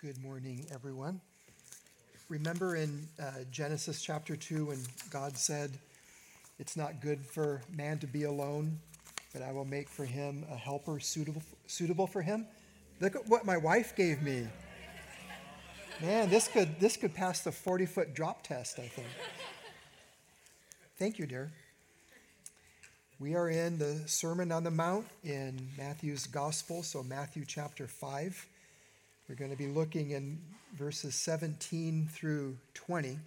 Good morning, everyone. Remember in uh, Genesis chapter 2 when God said, It's not good for man to be alone, but I will make for him a helper suitable, suitable for him? Look at what my wife gave me. Man, this could, this could pass the 40 foot drop test, I think. Thank you, dear. We are in the Sermon on the Mount in Matthew's Gospel, so Matthew chapter 5. We're going to be looking in verses 17 through 20.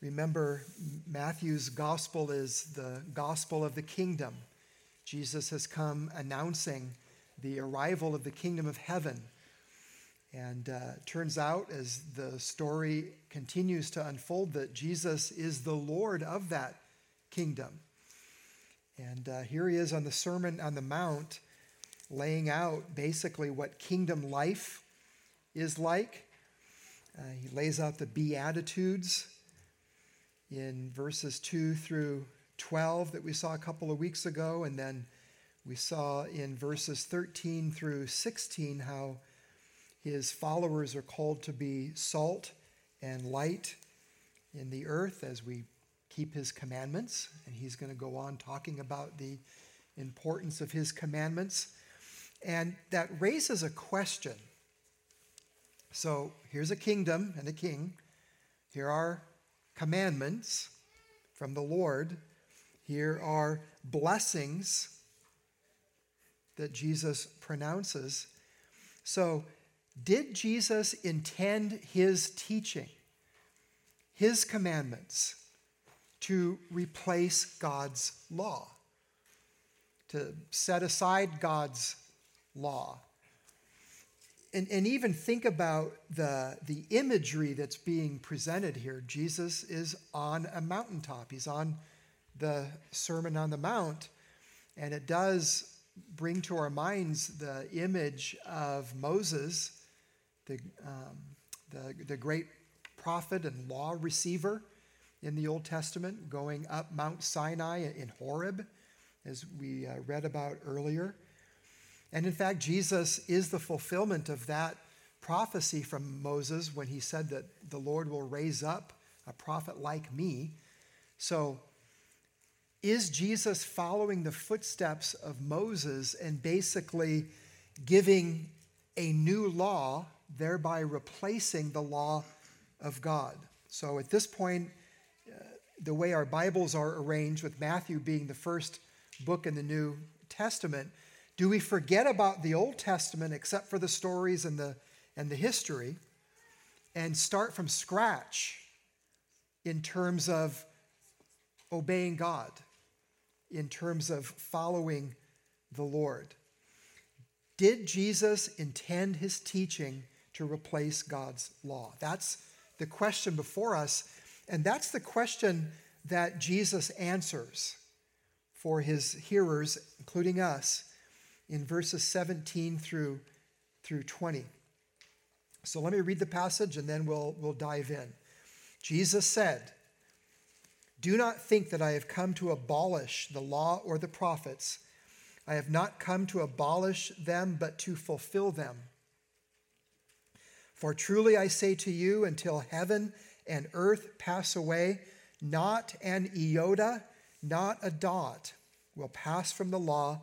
Remember, Matthew's gospel is the gospel of the kingdom. Jesus has come announcing the arrival of the kingdom of heaven. And uh, turns out, as the story continues to unfold, that Jesus is the Lord of that kingdom. And uh, here he is on the Sermon on the Mount laying out basically what kingdom life is like. Uh, he lays out the Beatitudes in verses 2 through 12 that we saw a couple of weeks ago, and then we saw in verses 13 through 16 how his followers are called to be salt and light in the earth as we keep his commandments. And he's going to go on talking about the importance of his commandments. And that raises a question. So here's a kingdom and a king. Here are commandments from the Lord. Here are blessings that Jesus pronounces. So, did Jesus intend his teaching, his commandments, to replace God's law, to set aside God's law. And, and even think about the, the imagery that's being presented here. Jesus is on a mountaintop, he's on the Sermon on the Mount, and it does bring to our minds the image of Moses, the, um, the, the great prophet and law receiver in the Old Testament, going up Mount Sinai in Horeb, as we uh, read about earlier. And in fact, Jesus is the fulfillment of that prophecy from Moses when he said that the Lord will raise up a prophet like me. So, is Jesus following the footsteps of Moses and basically giving a new law, thereby replacing the law of God? So, at this point, uh, the way our Bibles are arranged, with Matthew being the first book in the New Testament, do we forget about the Old Testament except for the stories and the, and the history and start from scratch in terms of obeying God, in terms of following the Lord? Did Jesus intend his teaching to replace God's law? That's the question before us, and that's the question that Jesus answers for his hearers, including us, in verses 17 through, through 20. So let me read the passage and then we'll, we'll dive in. Jesus said, Do not think that I have come to abolish the law or the prophets. I have not come to abolish them, but to fulfill them. For truly I say to you, until heaven and earth pass away, not an iota, not a dot will pass from the law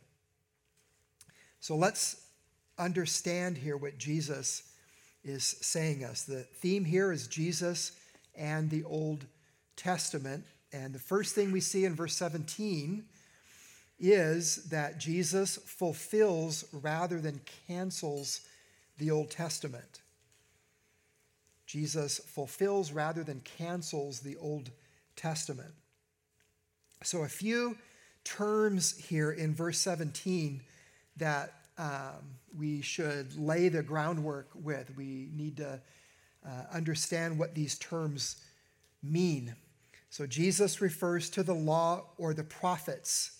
So let's understand here what Jesus is saying us. The theme here is Jesus and the Old Testament. And the first thing we see in verse 17 is that Jesus fulfills rather than cancels the Old Testament. Jesus fulfills rather than cancels the Old Testament. So, a few terms here in verse 17 that um, we should lay the groundwork with. We need to uh, understand what these terms mean. So Jesus refers to the law or the prophets.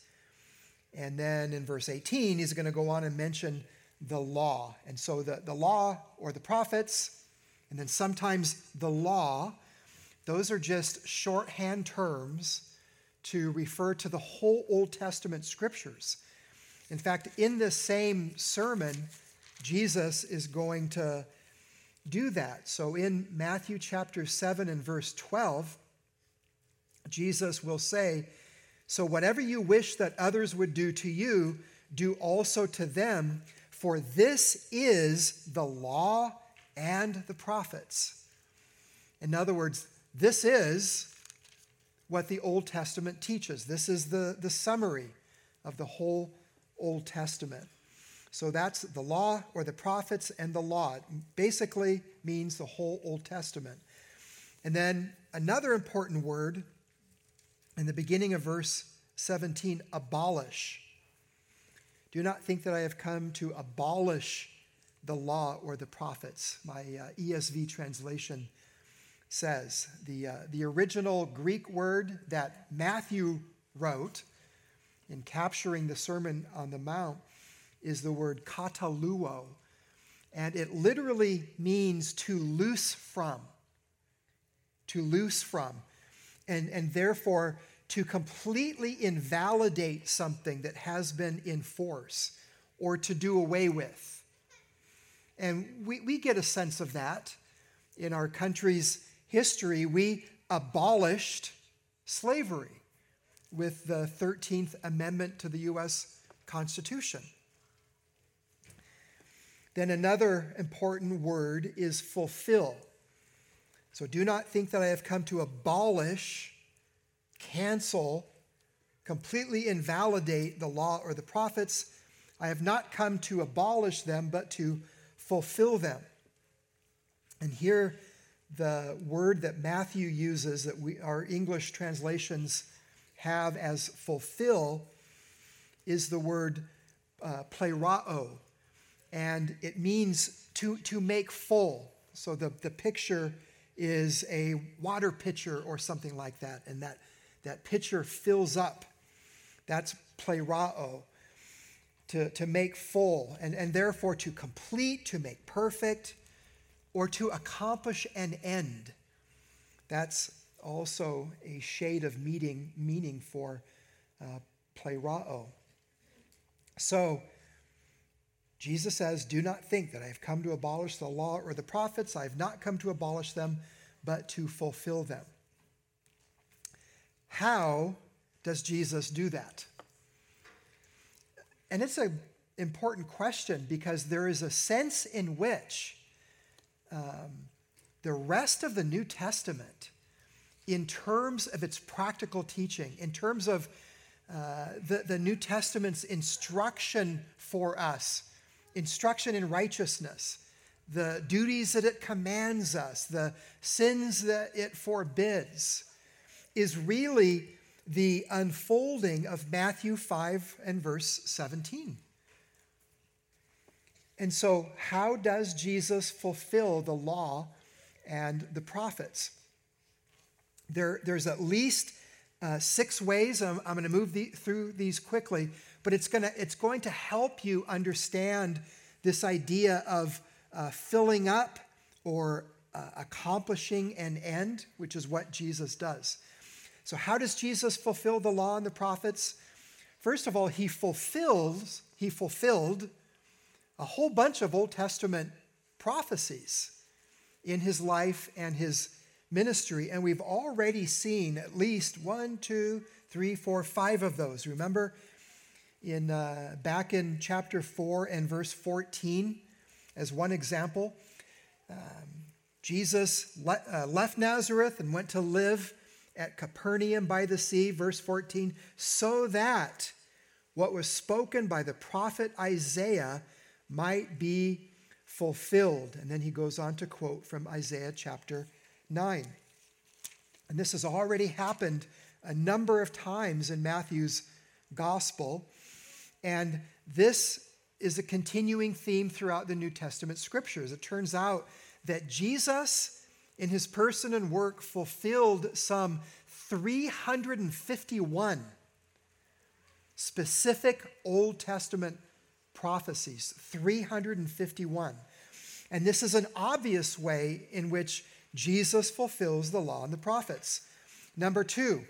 And then in verse 18, he's going to go on and mention the law. And so the, the law or the prophets, and then sometimes the law, those are just shorthand terms to refer to the whole Old Testament scriptures. In fact, in this same sermon, Jesus is going to do that. So in Matthew chapter 7 and verse 12, Jesus will say, So whatever you wish that others would do to you, do also to them, for this is the law and the prophets. In other words, this is what the Old Testament teaches. This is the, the summary of the whole Old Testament. So that's the law or the prophets and the law. It basically means the whole Old Testament. And then another important word in the beginning of verse 17 abolish. Do not think that I have come to abolish the law or the prophets. My uh, ESV translation says the, uh, the original Greek word that Matthew wrote in capturing the Sermon on the Mount is the word kataluo, and it literally means to loose from. To loose from. And, and therefore, to completely invalidate something that has been in force or to do away with. And we, we get a sense of that in our country's history. We abolished slavery with the 13th Amendment to the U.S. Constitution. Then another important word is fulfill. So do not think that I have come to abolish cancel, completely invalidate the law or the prophets. I have not come to abolish them, but to fulfill them. And here, the word that Matthew uses, that we, our English translations have as fulfill, is the word uh, plerao. And it means to, to make full. So the, the picture is a water pitcher or something like that. And that that pitcher fills up. That's plerao, to, to make full, and, and therefore to complete, to make perfect, or to accomplish an end. That's also a shade of meaning, meaning for uh, plerao. So, Jesus says, Do not think that I have come to abolish the law or the prophets. I have not come to abolish them, but to fulfill them. How does Jesus do that? And it's an important question because there is a sense in which um, the rest of the New Testament, in terms of its practical teaching, in terms of uh, the, the New Testament's instruction for us, instruction in righteousness, the duties that it commands us, the sins that it forbids, is really the unfolding of Matthew 5 and verse 17. And so, how does Jesus fulfill the law and the prophets? There, there's at least uh, six ways. I'm, I'm going to move the, through these quickly, but it's, gonna, it's going to help you understand this idea of uh, filling up or uh, accomplishing an end, which is what Jesus does. So, how does Jesus fulfill the law and the prophets? First of all, he fulfills, he fulfilled a whole bunch of Old Testament prophecies in his life and his ministry. And we've already seen at least one, two, three, four, five of those. Remember in uh, back in chapter 4 and verse 14, as one example, um, Jesus le- uh, left Nazareth and went to live at Capernaum by the sea, verse 14, so that what was spoken by the prophet Isaiah might be fulfilled. And then he goes on to quote from Isaiah chapter 9. And this has already happened a number of times in Matthew's gospel. And this is a continuing theme throughout the New Testament scriptures. It turns out that Jesus, in his person and work, fulfilled some 351 specific Old Testament prophecies. 351. And this is an obvious way in which Jesus fulfills the law and the prophets. Number two,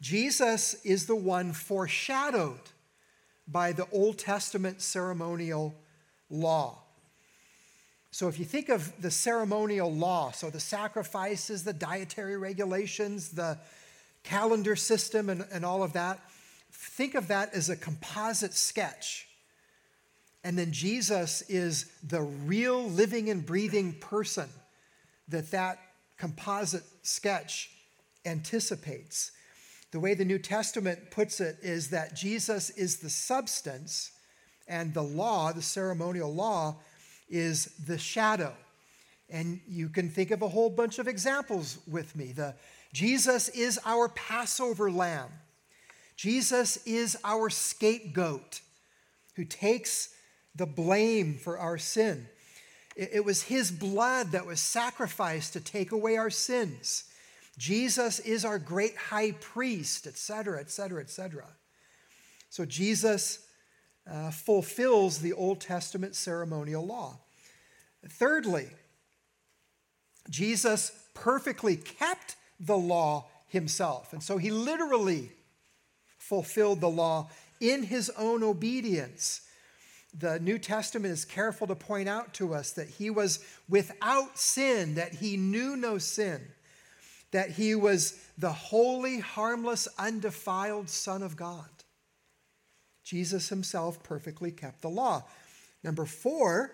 Jesus is the one foreshadowed by the Old Testament ceremonial law. So, if you think of the ceremonial law, so the sacrifices, the dietary regulations, the calendar system, and, and all of that, think of that as a composite sketch. And then Jesus is the real living and breathing person that that composite sketch anticipates. The way the New Testament puts it is that Jesus is the substance, and the law, the ceremonial law, is the shadow. And you can think of a whole bunch of examples with me. The, Jesus is our Passover lamb. Jesus is our scapegoat who takes the blame for our sin. It, was his blood that was sacrificed to take away our sins. Jesus is our great high priest, etc., etc., etc. So Jesus uh, fulfills the Old Testament ceremonial law. Thirdly, Jesus perfectly kept the law himself. And so he literally fulfilled the law in his own obedience. The New Testament is careful to point out to us that he was without sin, that he knew no sin that he was the holy, harmless, undefiled Son of God. Jesus himself perfectly kept the law. Number four,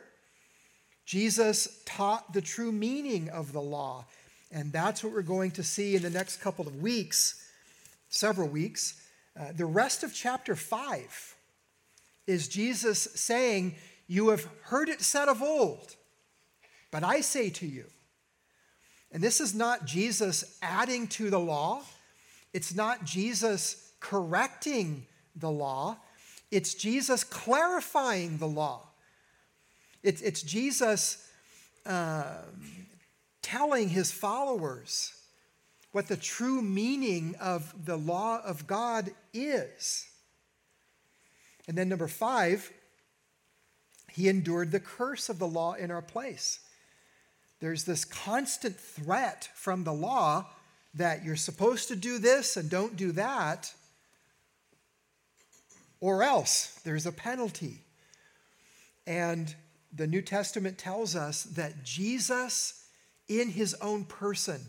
Jesus taught the true meaning of the law. And that's what we're going to see in the next couple of weeks, several weeks. Uh, the rest of chapter 5 is Jesus saying, You have heard it said of old, but I say to you. And this is not Jesus adding to the law, it's not Jesus correcting the law, it's Jesus clarifying the law. It's, it's Jesus uh, telling his followers what the true meaning of the law of God is. And then, number five, he endured the curse of the law in our place. There's this constant threat from the law that you're supposed to do this and don't do that, or else there's a penalty. And the New Testament tells us that Jesus, in his own person,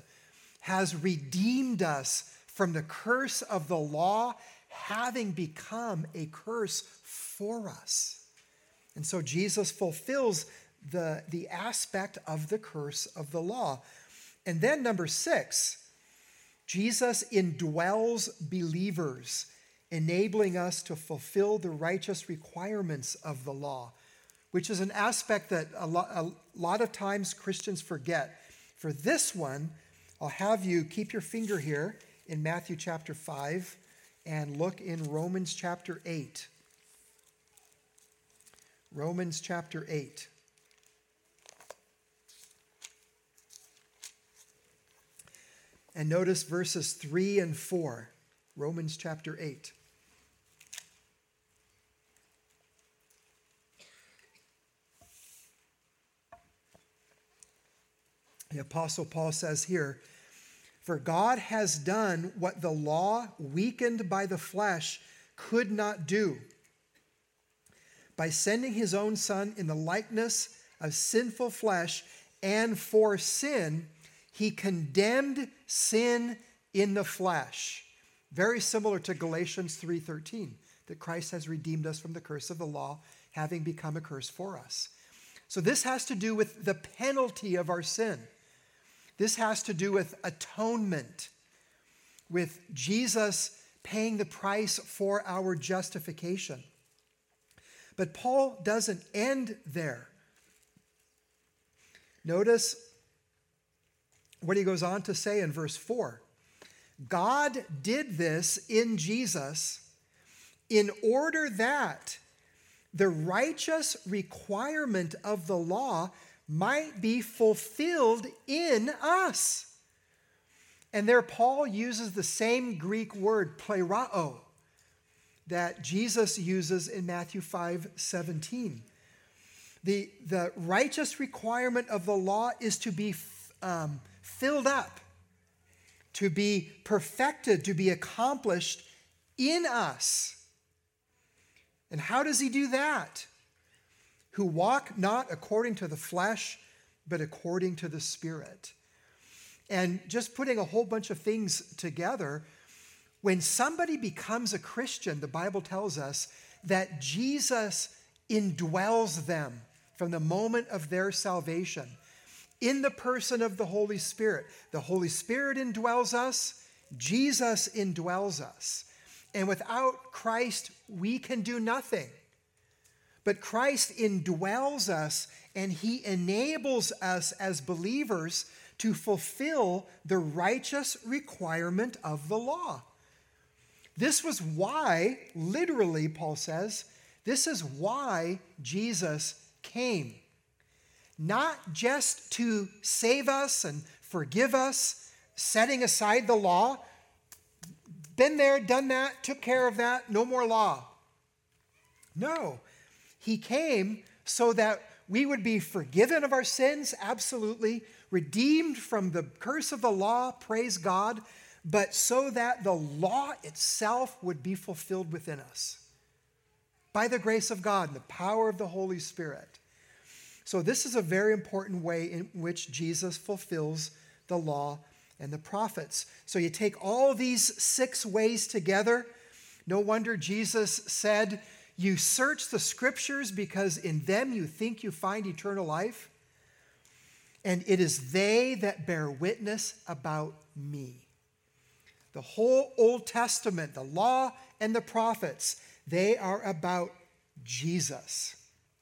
has redeemed us from the curse of the law, having become a curse for us. And so Jesus fulfills the, the aspect of the curse of the law. And then, number six, Jesus indwells believers, enabling us to fulfill the righteous requirements of the law, which is an aspect that a lot, a lot of times Christians forget. For this one, I'll have you keep your finger here in Matthew chapter 5 and look in Romans chapter 8. Romans chapter 8. And notice verses 3 and 4, Romans chapter 8. The Apostle Paul says here, For God has done what the law, weakened by the flesh, could not do. By sending his own Son in the likeness of sinful flesh, and for sin, he condemned sin in the flesh. Very similar to Galatians 3:13, that Christ has redeemed us from the curse of the law, having become a curse for us. So this has to do with the penalty of our sin. This has to do with atonement, with Jesus paying the price for our justification. But Paul doesn't end there. Notice what he goes on to say in verse 4 God did this in Jesus in order that the righteous requirement of the law might be fulfilled in us. And there, Paul uses the same Greek word, plerao, that Jesus uses in Matthew 5 17. The, the righteous requirement of the law is to be um, filled up, to be perfected, to be accomplished in us. And how does he do that? Who walk not according to the flesh, but according to the Spirit. And just putting a whole bunch of things together, when somebody becomes a Christian, the Bible tells us that Jesus indwells them from the moment of their salvation in the person of the Holy Spirit. The Holy Spirit indwells us, Jesus indwells us. And without Christ, we can do nothing. But Christ indwells us and he enables us as believers to fulfill the righteous requirement of the law. This was why, literally, Paul says, this is why Jesus came. Not just to save us and forgive us, setting aside the law, been there, done that, took care of that, no more law. No, he came so that we would be forgiven of our sins, absolutely, redeemed from the curse of the law, praise God, but so that the law itself would be fulfilled within us by the grace of God and the power of the Holy Spirit. So, this is a very important way in which Jesus fulfills the law and the prophets. So you take all these six ways together. No wonder Jesus said, You search the scriptures because in them you think you find eternal life. And it is they that bear witness about me. The whole Old Testament, the law and the prophets, they are about Jesus.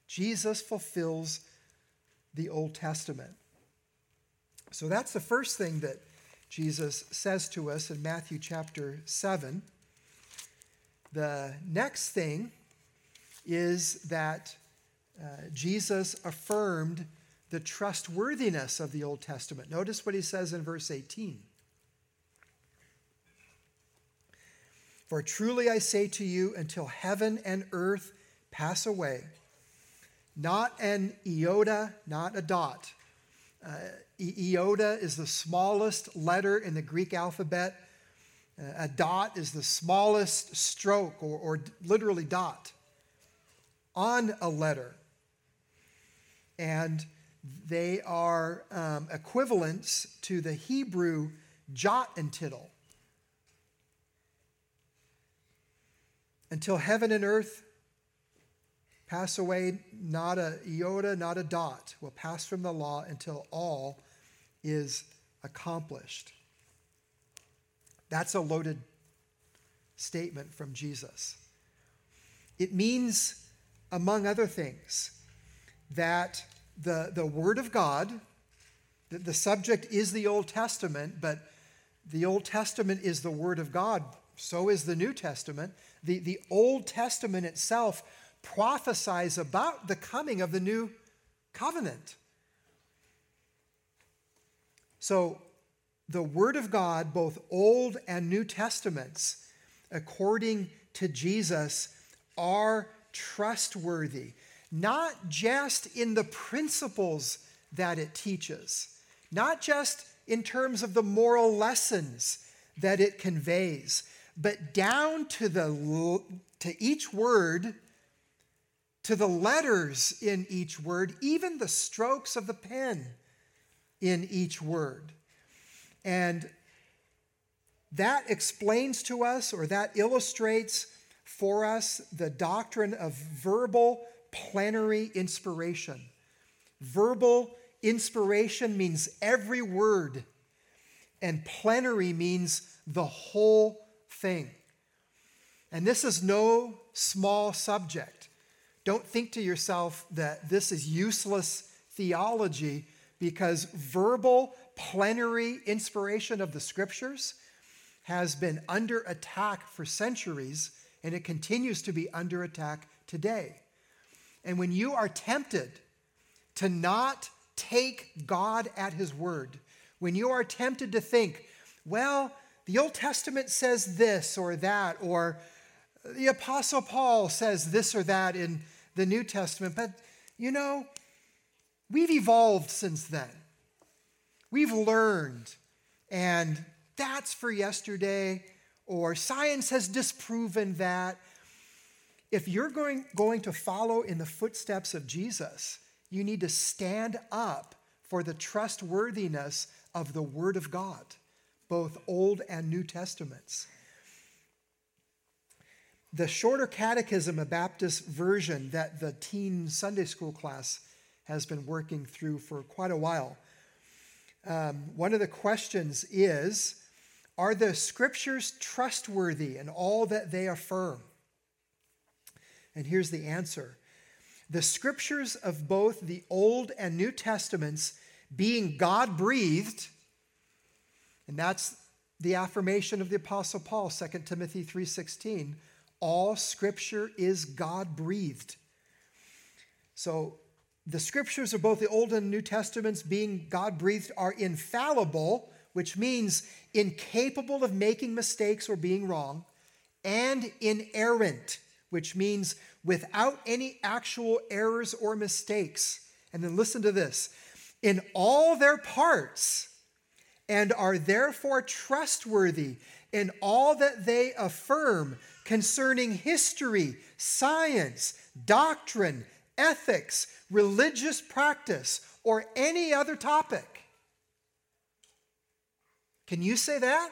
Jesus fulfills the Old Testament. So that's the first thing that Jesus says to us in Matthew chapter 7. The next thing is that uh, Jesus affirmed the trustworthiness of the Old Testament. Notice what he says in verse 18. For truly I say to you, until heaven and earth pass away, not an iota, not a dot, uh, iota is the smallest letter in the Greek alphabet. Uh, a dot is the smallest stroke, or, or literally dot, on a letter. And they are um, equivalents to the Hebrew jot and tittle. Until heaven and earth pass away, not a iota, not a dot will pass from the law until all is accomplished. That's a loaded statement from Jesus. It means, among other things, that the, the Word of God, the, the subject is the Old Testament, but the Old Testament is the Word of God, so is the New Testament. The, the Old Testament itself prophesies about the coming of the new covenant. So, the Word of God, both Old and New Testaments, according to Jesus, are trustworthy, not just in the principles that it teaches, not just in terms of the moral lessons that it conveys, but down to, the, to each word to the letters in each word, even the strokes of the pen in each word. And that explains to us, or that illustrates for us, the doctrine of verbal plenary inspiration. Verbal inspiration means every word, and plenary means the whole thing. And this is no small subject. Don't think to yourself that this is useless theology because verbal, plenary inspiration of the scriptures has been under attack for centuries and it continues to be under attack today. and when you are tempted to not take God at his word, when you are tempted to think, well, the Old Testament says this or that, or the Apostle Paul says this or that in the New Testament, but you know, we've evolved since then. We've learned, and that's for yesterday, or science has disproven that. If you're going, going to follow in the footsteps of Jesus, you need to stand up for the trustworthiness of the Word of God, both Old and New Testaments. The shorter catechism, a Baptist version that the teen Sunday school class has been working through for quite a while. Um, one of the questions is Are the scriptures trustworthy in all that they affirm? And here's the answer The scriptures of both the Old and New Testaments, being God breathed, and that's the affirmation of the apostle Paul 2 Timothy 3:16 all scripture is God breathed so the scriptures of both the Old and New Testaments, being God breathed, are infallible, which means incapable of making mistakes or being wrong, and inerrant, which means without any actual errors or mistakes. And then listen to this in all their parts, and are therefore trustworthy in all that they affirm concerning history, science, doctrine, ethics, religious practice, or any other topic. Can you say that?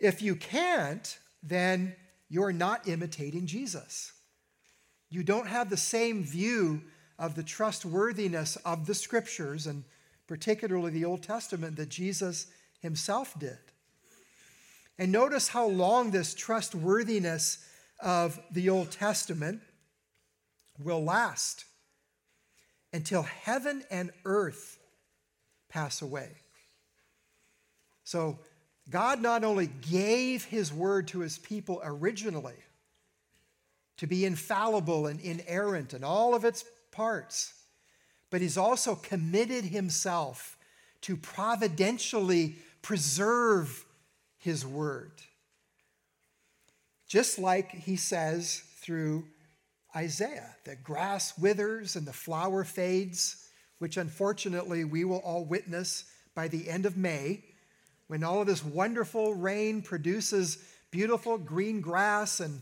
If you can't, then you're not imitating Jesus. You don't have the same view of the trustworthiness of the scriptures, and particularly the Old Testament, that Jesus himself did. And notice how long this trustworthiness of the Old Testament will last until heaven and earth pass away. So, God not only gave his word to his people originally to be infallible and inerrant in all of its parts, but he's also committed himself to providentially preserve his word. Just like he says through Isaiah. The grass withers and the flower fades, which unfortunately we will all witness by the end of May, when all of this wonderful rain produces beautiful green grass and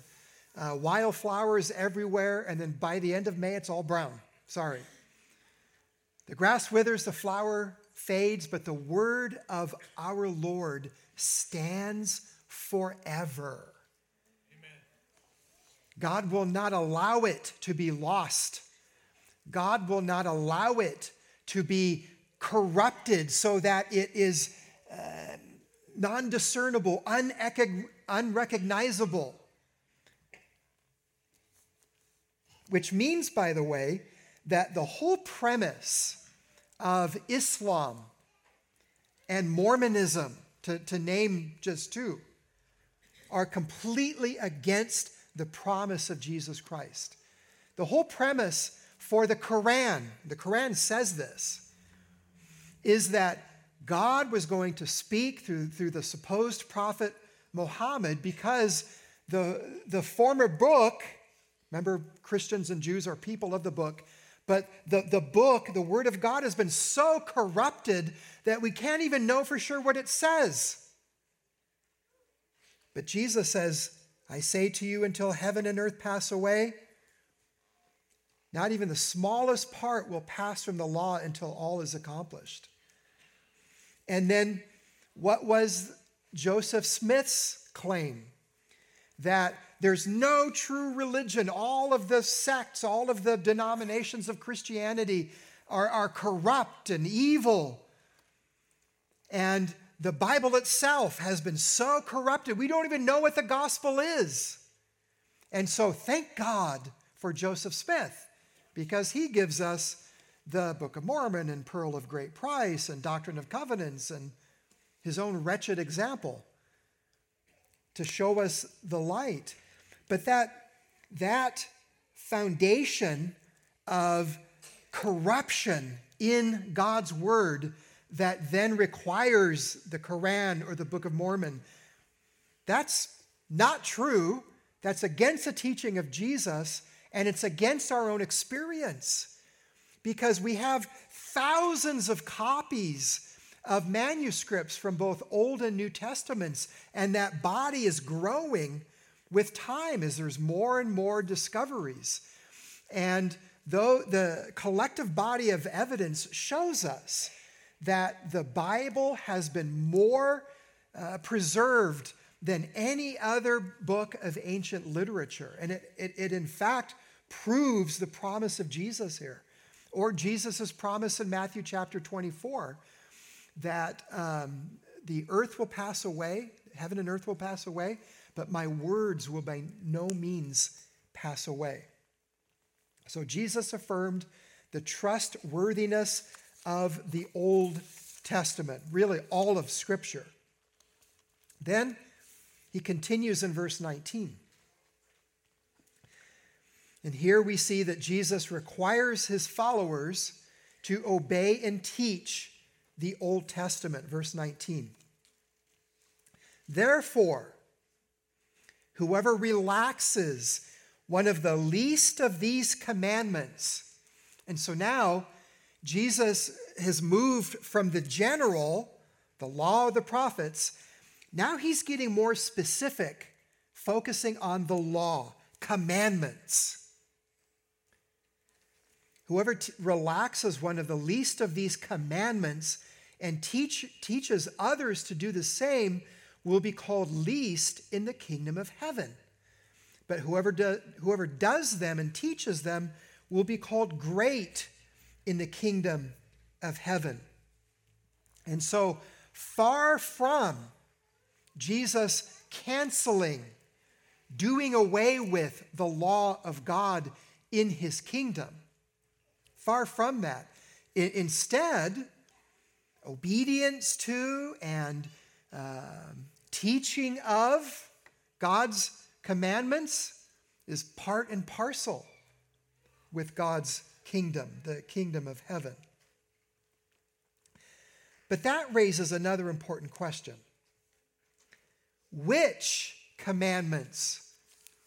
uh, wildflowers everywhere, and then by the end of May, it's all brown. Sorry. The grass withers, the flower fades, but the word of our Lord stands forever. God will not allow it to be lost. God will not allow it to be corrupted so that it is uh, non discernible, unrecognizable. Which means, by the way, that the whole premise of Islam and Mormonism, to, to name just two, are completely against the promise of Jesus Christ. The whole premise for the Quran, the Quran says this, is that God was going to speak through, through the supposed prophet Muhammad because the, the former book, remember, Christians and Jews are people of the book, but the, the book, the Word of God, has been so corrupted that we can't even know for sure what it says. But Jesus says, I say to you, until heaven and earth pass away, not even the smallest part will pass from the law until all is accomplished. And then, what was Joseph Smith's claim? That there's no true religion. All of the sects, all of the denominations of Christianity are, are corrupt and evil. And the Bible itself has been so corrupted, we don't even know what the gospel is. And so, thank God for Joseph Smith, because he gives us the Book of Mormon and Pearl of Great Price and Doctrine of Covenants and his own wretched example to show us the light. But that, that foundation of corruption in God's word that then requires the Quran or the Book of Mormon. That's not true. That's against the teaching of Jesus, and it's against our own experience because we have thousands of copies of manuscripts from both Old and New Testaments, and that body is growing with time as there's more and more discoveries. And though the collective body of evidence shows us that the Bible has been more uh, preserved than any other book of ancient literature. And it, it, it, in fact, proves the promise of Jesus here, or Jesus' promise in Matthew chapter 24 that um, the earth will pass away, heaven and earth will pass away, but my words will by no means pass away. So Jesus affirmed the trustworthiness of the Old Testament, really all of Scripture. Then he continues in verse 19. And here we see that Jesus requires his followers to obey and teach the Old Testament. Verse 19. Therefore, whoever relaxes one of the least of these commandments, and so now Jesus has moved from the general, the law of the prophets, now he's getting more specific, focusing on the law, commandments. Whoever t- relaxes one of the least of these commandments and teach, teaches others to do the same will be called least in the kingdom of heaven. But whoever, do, whoever does them and teaches them will be called great in the kingdom of heaven. And so, far from Jesus canceling, doing away with the law of God in his kingdom, far from that. instead, obedience to and um, teaching of God's commandments is part and parcel with God's kingdom, the kingdom of heaven. But that raises another important question Which commandments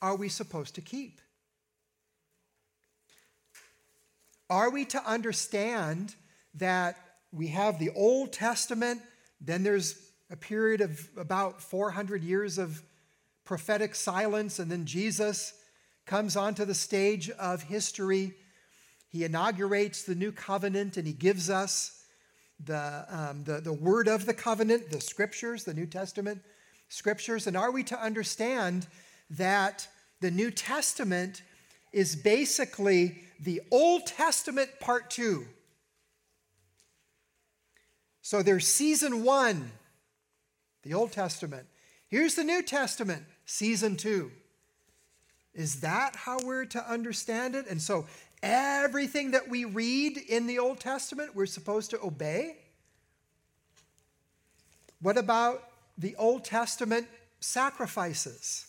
are we supposed to keep? Are we to understand that we have the Old Testament, then there's a period of about 400 years of prophetic silence, and then Jesus comes onto the stage of history he inaugurates the new covenant and he gives us the, um, the, the word of the covenant, the scriptures, the New Testament scriptures. And are we to understand that the New Testament is basically the Old Testament part two? So there's season one, the Old Testament. Here's the New Testament, season two. Is that how we're to understand it? And so Everything that we read in the Old Testament, we're supposed to obey. What about the Old Testament sacrifices?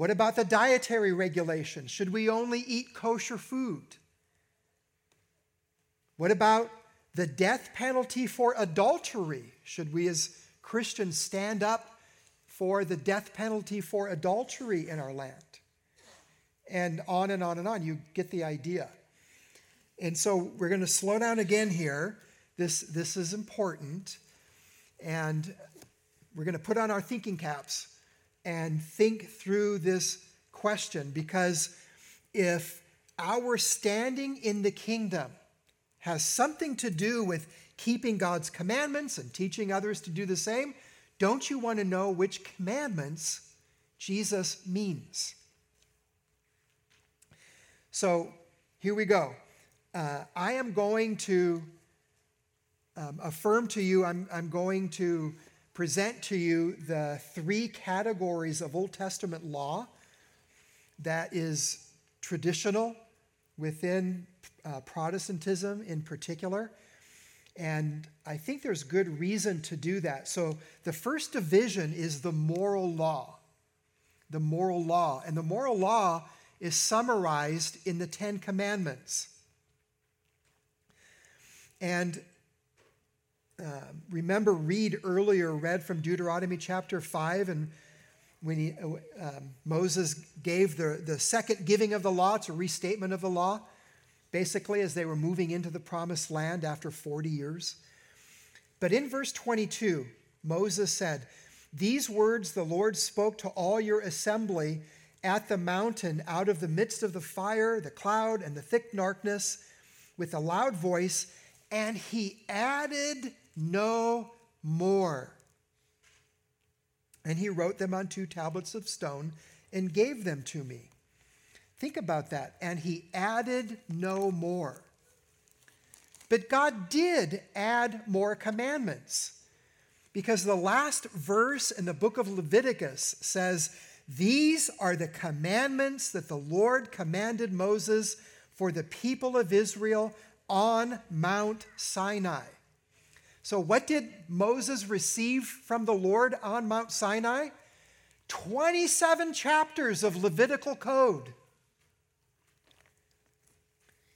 What about the dietary regulations? Should we only eat kosher food? What about the death penalty for adultery? Should we as Christians stand up for the death penalty for adultery in our land? and on and on and on. You get the idea. And so we're going to slow down again here. This, this is important. And we're going to put on our thinking caps and think through this question because if our standing in the kingdom has something to do with keeping God's commandments and teaching others to do the same, don't you want to know which commandments Jesus means? So here we go. Uh, I am going to um, affirm to you, I'm, I'm going to present to you the three categories of Old Testament law that is traditional within uh, Protestantism in particular. And I think there's good reason to do that. So the first division is the moral law. the moral law. And the moral law is summarized in the Ten Commandments. And uh, remember, read earlier, read from Deuteronomy chapter 5, and when he, uh, um, Moses gave the, the second giving of the law, it's a restatement of the law, basically, as they were moving into the promised land after 40 years. But in verse 22, Moses said, These words the Lord spoke to all your assembly at the mountain out of the midst of the fire, the cloud, and the thick darkness with a loud voice, and he added no more. And he wrote them on two tablets of stone and gave them to me. Think about that. And he added no more. But God did add more commandments because the last verse in the book of Leviticus says, These are the commandments that the Lord commanded Moses for the people of Israel on Mount Sinai. So, what did Moses receive from the Lord on Mount Sinai? 27 chapters of Levitical code.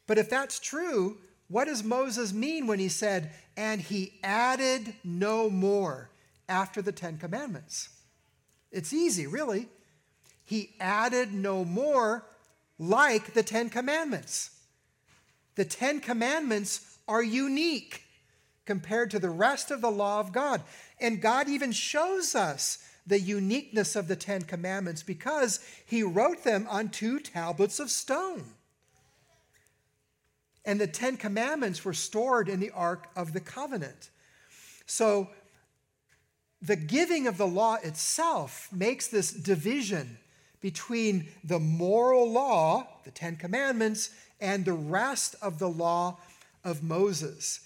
But if that's true, what does Moses mean when he said, and he added no more after the Ten Commandments? It's easy, really. He added no more like the Ten Commandments. The Ten Commandments are unique compared to the rest of the law of God. And God even shows us the uniqueness of the Ten Commandments because he wrote them on two tablets of stone. And the Ten Commandments were stored in the Ark of the Covenant. So the giving of the law itself makes this division between the moral law, the Ten Commandments, and the rest of the law of Moses.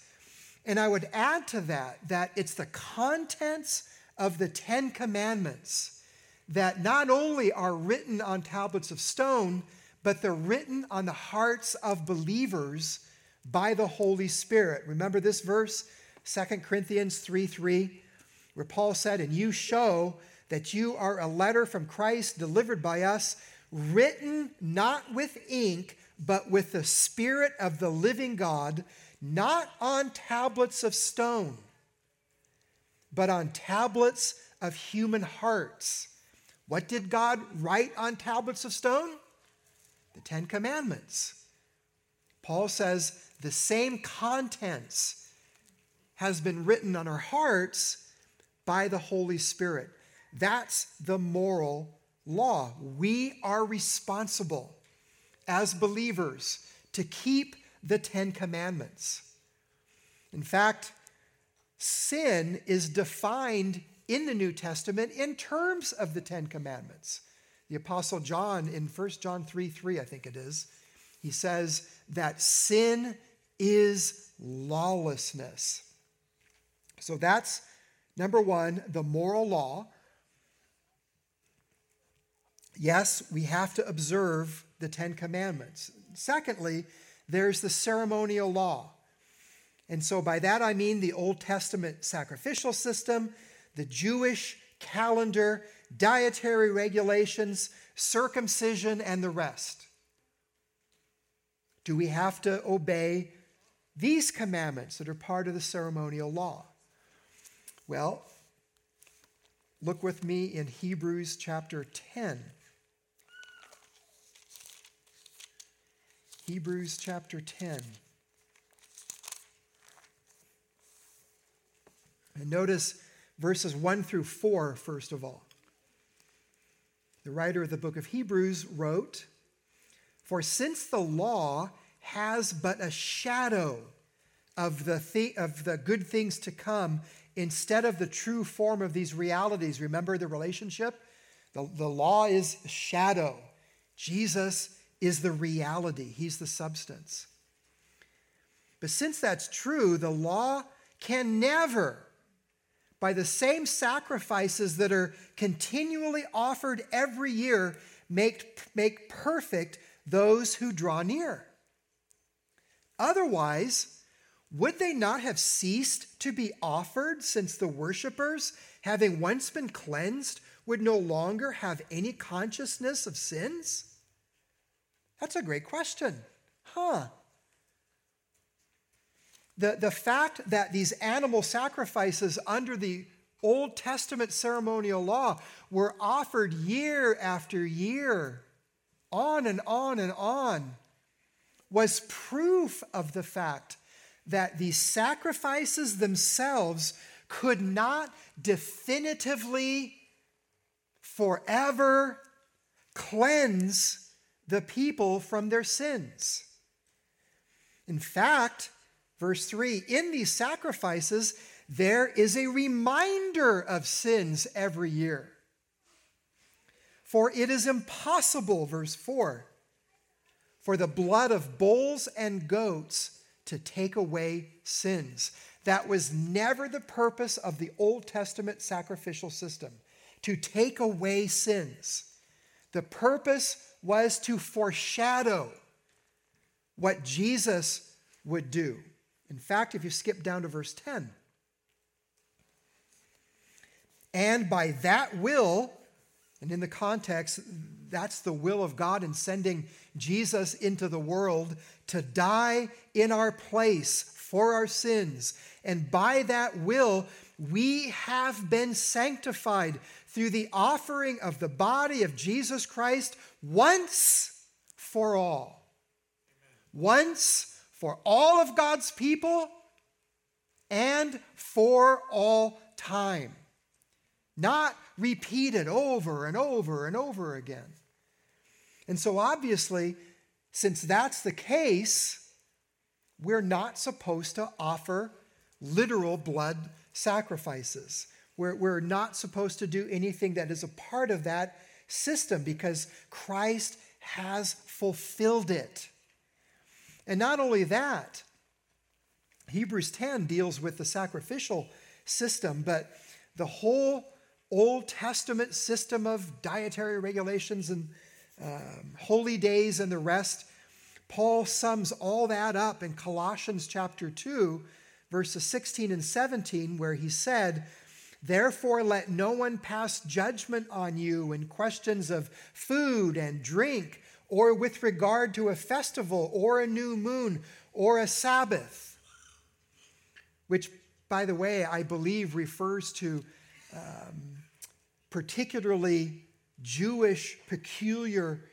And I would add to that that it's the contents of the Ten Commandments that not only are written on tablets of stone, but they're written on the hearts of believers by the Holy Spirit. Remember this verse, 2 Corinthians 3 3, where Paul said, And you show that you are a letter from Christ delivered by us, written not with ink, but with the Spirit of the living God not on tablets of stone, but on tablets of human hearts. What did God write on tablets of stone? The Ten Commandments. Paul says the same contents has been written on our hearts by the Holy Spirit. That's the moral law. We are responsible as believers to keep the Ten Commandments. In fact, sin is defined in the New Testament in terms of the Ten Commandments. The Apostle John, in 1 John 3 3, I think it is, he says that sin is lawlessness. So that's number one, the moral law. Yes, we have to observe the Ten Commandments. Secondly, there's the ceremonial law. And so by that I mean the Old Testament sacrificial system, the Jewish calendar, dietary regulations, circumcision, and the rest. Do we have to obey these commandments that are part of the ceremonial law? Well, look with me in Hebrews chapter 10. Hebrews chapter 10. And notice verses 1 through 4, first of all. The writer of the book of Hebrews wrote, For since the law has but a shadow of the, th- of the good things to come instead of the true form of these realities, remember the relationship? The, the law is shadow. Jesus is the reality, He's the substance. But since that's true, the law can never, by the same sacrifices that are continually offered every year, make, make perfect those who draw near. Otherwise, would they not have ceased to be offered since the worshippers, having once been cleansed, would no longer have any consciousness of sins? That's a great question. Huh. The, the fact that these animal sacrifices under the Old Testament ceremonial law were offered year after year, on and on and on, was proof of the fact that these sacrifices themselves could not definitively, forever cleanse the people from their sins. In fact, verse 3 in these sacrifices, there is a reminder of sins every year. For it is impossible, verse 4, for the blood of bulls and goats to take away sins. That was never the purpose of the Old Testament sacrificial system, to take away sins. The purpose was to foreshadow what Jesus would do. In fact, if you skip down to verse 10, and by that will, and in the context, that's the will of God in sending Jesus into the world to die in our place for our sins. And by that will, we have been sanctified through the offering of the body of Jesus Christ once for all. Once for all of God's people and for all time. Not repeated over and over and over again. And so, obviously, since that's the case, we're not supposed to offer literal blood sacrifices. We're, we're not supposed to do anything that is a part of that system because Christ has fulfilled it. And not only that, Hebrews 10 deals with the sacrificial system, but the whole Old Testament system of dietary regulations and um, holy days and the rest. Paul sums all that up in Colossians chapter 2, verses 16 and 17, where he said, Therefore, let no one pass judgment on you in questions of food and drink, or with regard to a festival, or a new moon, or a Sabbath. Which, by the way, I believe refers to um, particularly Jewish peculiar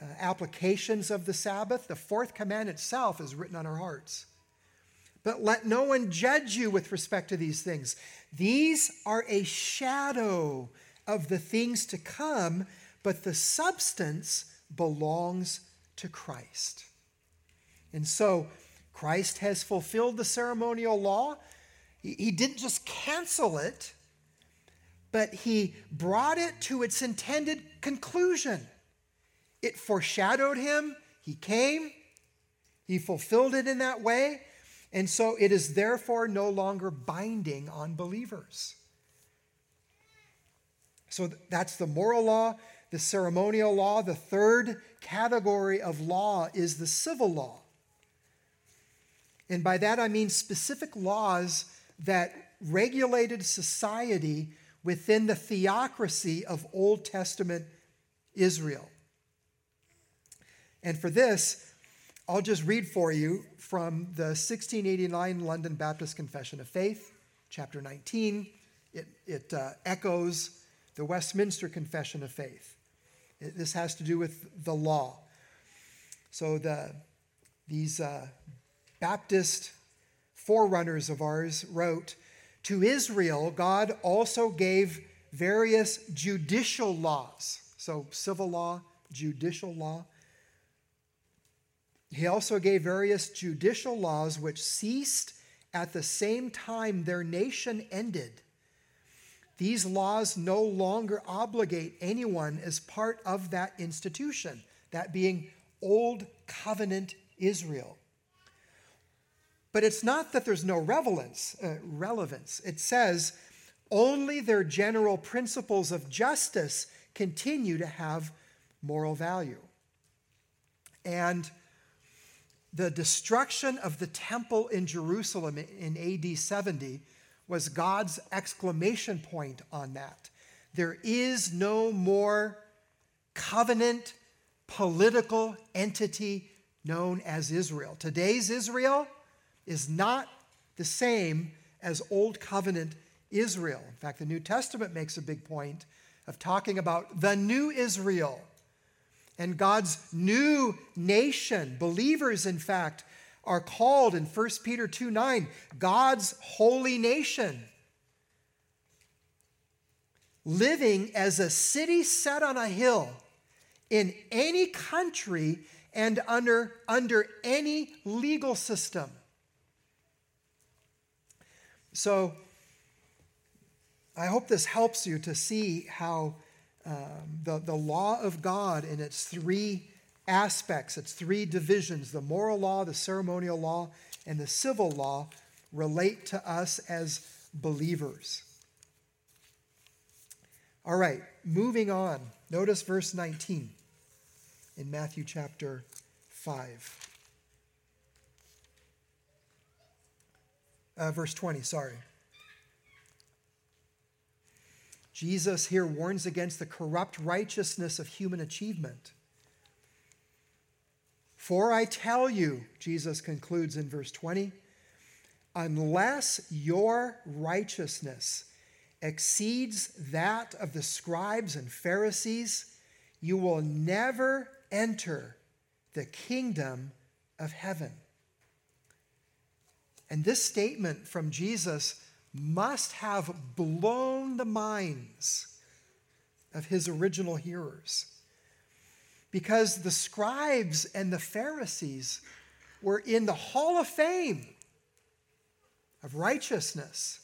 uh, applications of the Sabbath. The fourth command itself is written on our hearts. But let no one judge you with respect to these things. These are a shadow of the things to come, but the substance belongs to Christ. And so Christ has fulfilled the ceremonial law. He didn't just cancel it, but he brought it to its intended conclusion. It foreshadowed him, he came, he fulfilled it in that way, and so it is therefore no longer binding on believers. So that's the moral law, the ceremonial law. The third category of law is the civil law. And by that I mean specific laws that regulated society within the theocracy of Old Testament Israel. And for this, I'll just read for you from the 1689 London Baptist Confession of Faith, chapter 19. It, it uh, echoes the Westminster Confession of Faith. It, this has to do with the law. So the, these uh, Baptist forerunners of ours wrote to Israel, God also gave various judicial laws. So, civil law, judicial law. He also gave various judicial laws which ceased at the same time their nation ended. These laws no longer obligate anyone as part of that institution, that being Old Covenant Israel. But it's not that there's no relevance. Uh, relevance. It says only their general principles of justice continue to have moral value. And the destruction of the temple in Jerusalem in AD 70 was God's exclamation point on that. there is no more covenant political entity known as Israel. Today's Israel is not the same as Old Covenant Israel. In fact, the New Testament makes a big point of talking about the new Israel and God's new nation. Believers, in fact, are called in 1 Peter 2 9, God's holy nation. Living as a city set on a hill in any country and under, under any legal system. So, I hope this helps you to see how um, the, the law of God in its three aspects, its three divisions the moral law, the ceremonial law, and the civil law relate to us as believers. All right, moving on. Notice verse 19 in Matthew chapter 5. Uh, verse 20, sorry. Jesus here warns against the corrupt righteousness of human achievement. For I tell you, Jesus concludes in verse 20, unless your righteousness exceeds that of the scribes and Pharisees, you will never enter the kingdom of heaven. And this statement from Jesus must have blown the minds of his original hearers. Because the scribes and the Pharisees were in the hall of fame of righteousness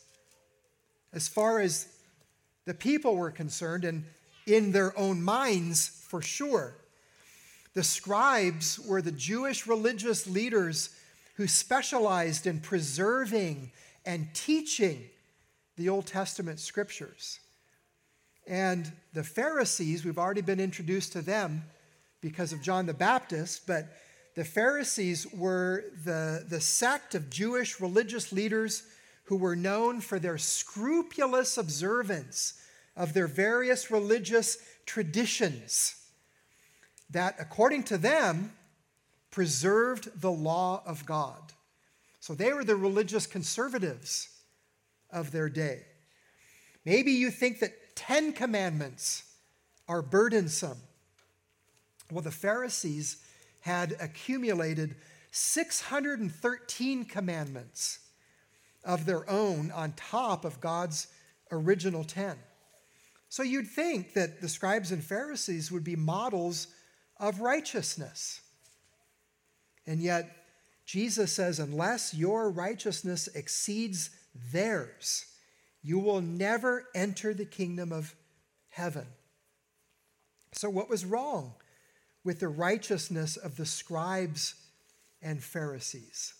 as far as the people were concerned and in their own minds for sure. The scribes were the Jewish religious leaders who specialized in preserving and teaching the Old Testament scriptures. And the Pharisees, we've already been introduced to them because of John the Baptist, but the Pharisees were the, the sect of Jewish religious leaders who were known for their scrupulous observance of their various religious traditions that, according to them, preserved the law of God. So they were the religious conservatives of their day. Maybe you think that 10 commandments are burdensome. Well, the Pharisees had accumulated 613 commandments of their own on top of God's original 10. So you'd think that the scribes and Pharisees would be models of righteousness. And yet, Jesus says, unless your righteousness exceeds theirs, you will never enter the kingdom of heaven. So, what was wrong with the righteousness of the scribes and Pharisees?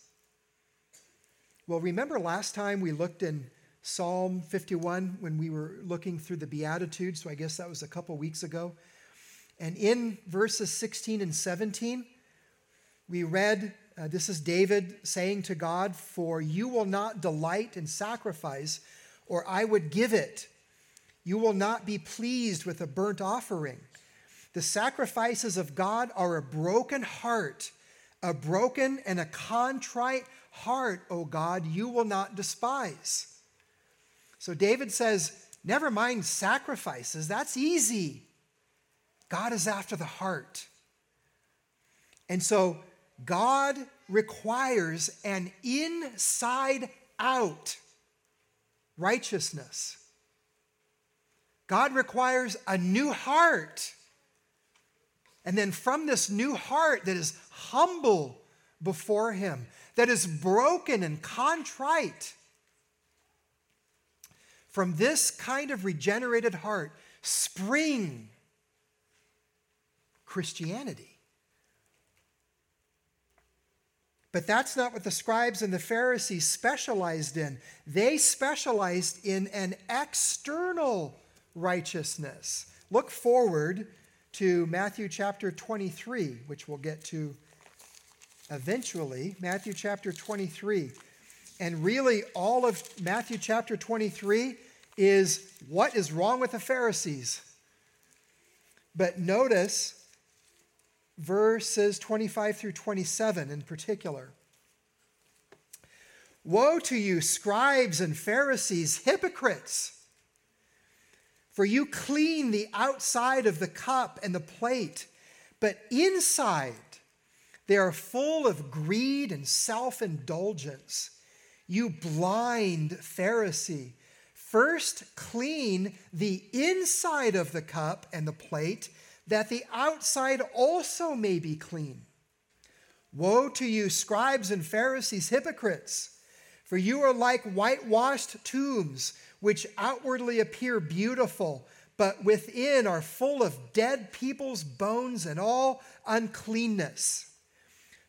Well, remember last time we looked in Psalm 51 when we were looking through the Beatitudes? So, I guess that was a couple weeks ago. And in verses 16 and 17, we read uh, this is David saying to God, For you will not delight in sacrifice, or I would give it. You will not be pleased with a burnt offering. The sacrifices of God are a broken heart, a broken and a contrite heart, O God, you will not despise. So David says, Never mind sacrifices, that's easy. God is after the heart. And so God requires an inside out righteousness. God requires a new heart. And then from this new heart that is humble before Him, that is broken and contrite, from this kind of regenerated heart spring Christianity. But that's not what the scribes and the Pharisees specialized in. They specialized in an external righteousness. Look forward to Matthew chapter 23, which we'll get to eventually. Matthew chapter 23. And really, all of Matthew chapter 23 is what is wrong with the Pharisees? But notice verses 25 through 27 in particular. Woe to you, scribes and Pharisees, hypocrites! For you clean the outside of the cup and the plate, but inside they are full of greed and self indulgence. You blind Pharisee, first clean the inside of the cup and the plate, that the outside also may be clean. Woe to you, scribes and Pharisees, hypocrites! For you are like whitewashed tombs, which outwardly appear beautiful, but within are full of dead people's bones and all uncleanness.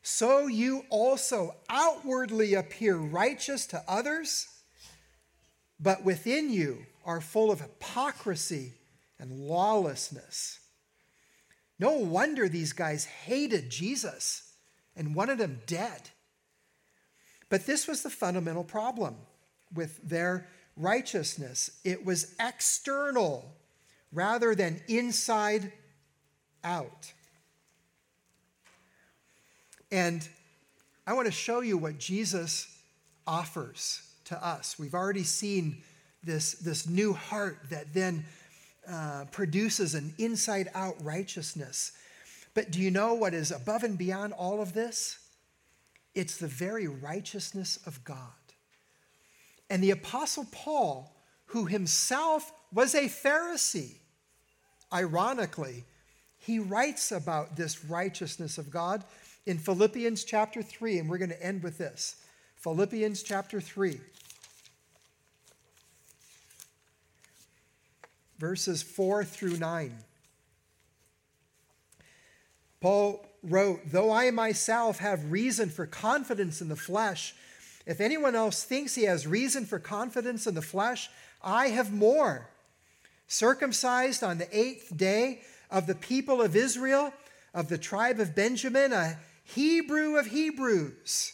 So you also outwardly appear righteous to others, but within you are full of hypocrisy and lawlessness. No wonder these guys hated Jesus and wanted him dead. But this was the fundamental problem with their righteousness it was external rather than inside out. And I want to show you what Jesus offers to us. We've already seen this, this new heart that then uh, produces an inside out righteousness. But do you know what is above and beyond all of this? It's the very righteousness of God. And the Apostle Paul, who himself was a Pharisee, ironically, he writes about this righteousness of God in Philippians chapter 3, and we're going to end with this. Philippians chapter 3, verses 4 through 9. Paul wrote, Though I myself have reason for confidence in the flesh, if anyone else thinks he has reason for confidence in the flesh, I have more. Circumcised on the eighth day of the people of Israel, of the tribe of Benjamin, a Hebrew of Hebrews.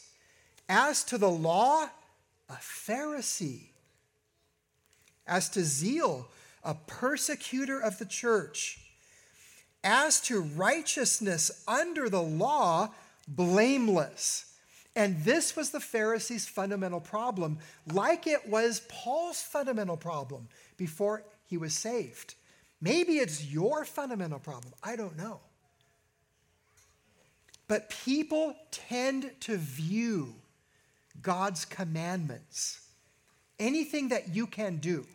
As to the law, a Pharisee. As to zeal, a persecutor of the church as to righteousness under the law, blameless. And this was the Pharisees' fundamental problem, like it was Paul's fundamental problem before he was saved. Maybe it's your fundamental problem. I don't know. But people tend to view God's commandments, anything that you can do,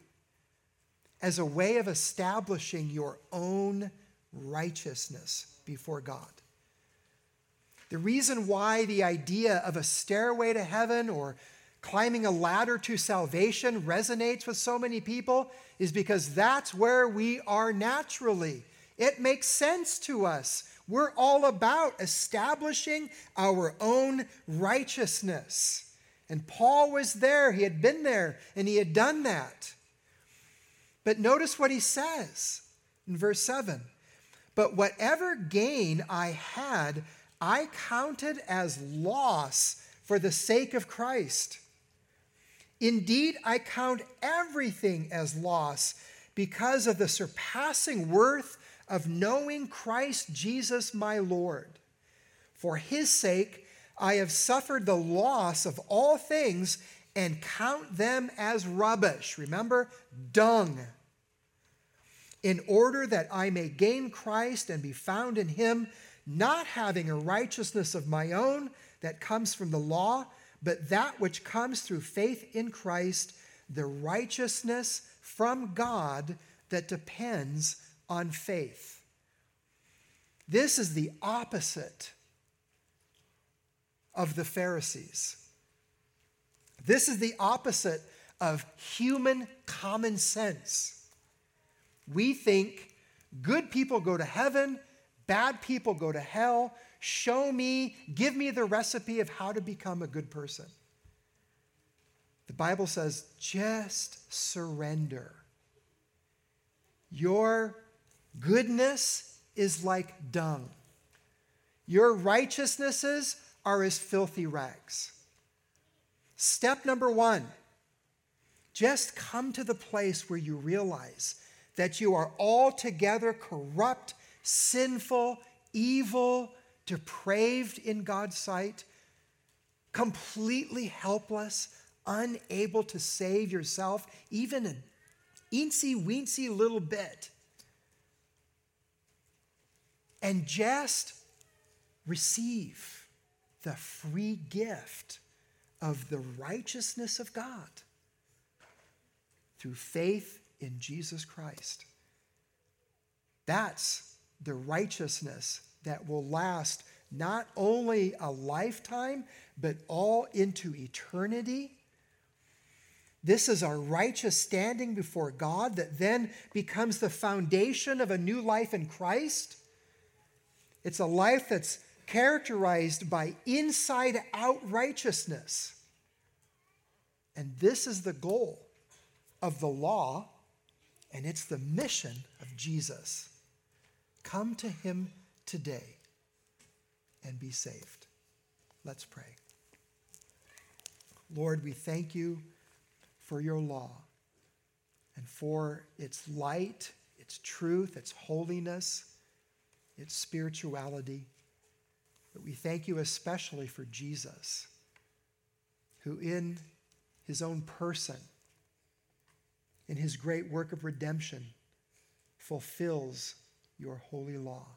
as a way of establishing your own righteousness before God. The reason why the idea of a stairway to heaven or climbing a ladder to salvation resonates with so many people is because that's where we are naturally. It makes sense to us. We're all about establishing our own righteousness. And Paul was there, he had been there, and he had done that. But notice what he says in verse 7 but whatever gain I had, I counted as loss for the sake of Christ. Indeed, I count everything as loss because of the surpassing worth of knowing Christ Jesus my Lord. For his sake, I have suffered the loss of all things and count them as rubbish. Remember, dung in order that I may gain Christ and be found in him, not having a righteousness of my own that comes from the law, but that which comes through faith in Christ, the righteousness from God that depends on faith. This is the opposite of the Pharisees. This is the opposite of human common sense. We think good people go to heaven, bad people go to hell. Show me, give me the recipe of how to become a good person. The Bible says just surrender. Your goodness is like dung. Your righteousnesses are as filthy rags. Step number one just come to the place where you realize that you are altogether corrupt, sinful, evil, depraved in God's sight, completely helpless, unable to save yourself, even an eensy weensy little bit. And just receive the free gift of the righteousness of God through faith in Jesus Christ. That's the righteousness that will last not only a lifetime, but all into eternity. This is our righteous standing before God that then becomes the foundation of a new life in Christ. It's a life that's characterized by inside out righteousness. And this is the goal of the law, and it's the mission of Jesus. Come to him today and be saved. Let's pray. Lord, we thank you for your law and for its light, its truth, its holiness, its spirituality. But we thank you especially for Jesus, who in his own person, in his great work of redemption, fulfills your holy law.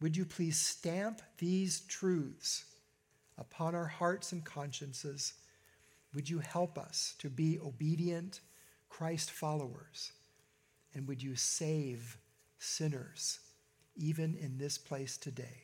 Would you please stamp these truths upon our hearts and consciences? Would you help us to be obedient Christ followers? And would you save sinners, even in this place today?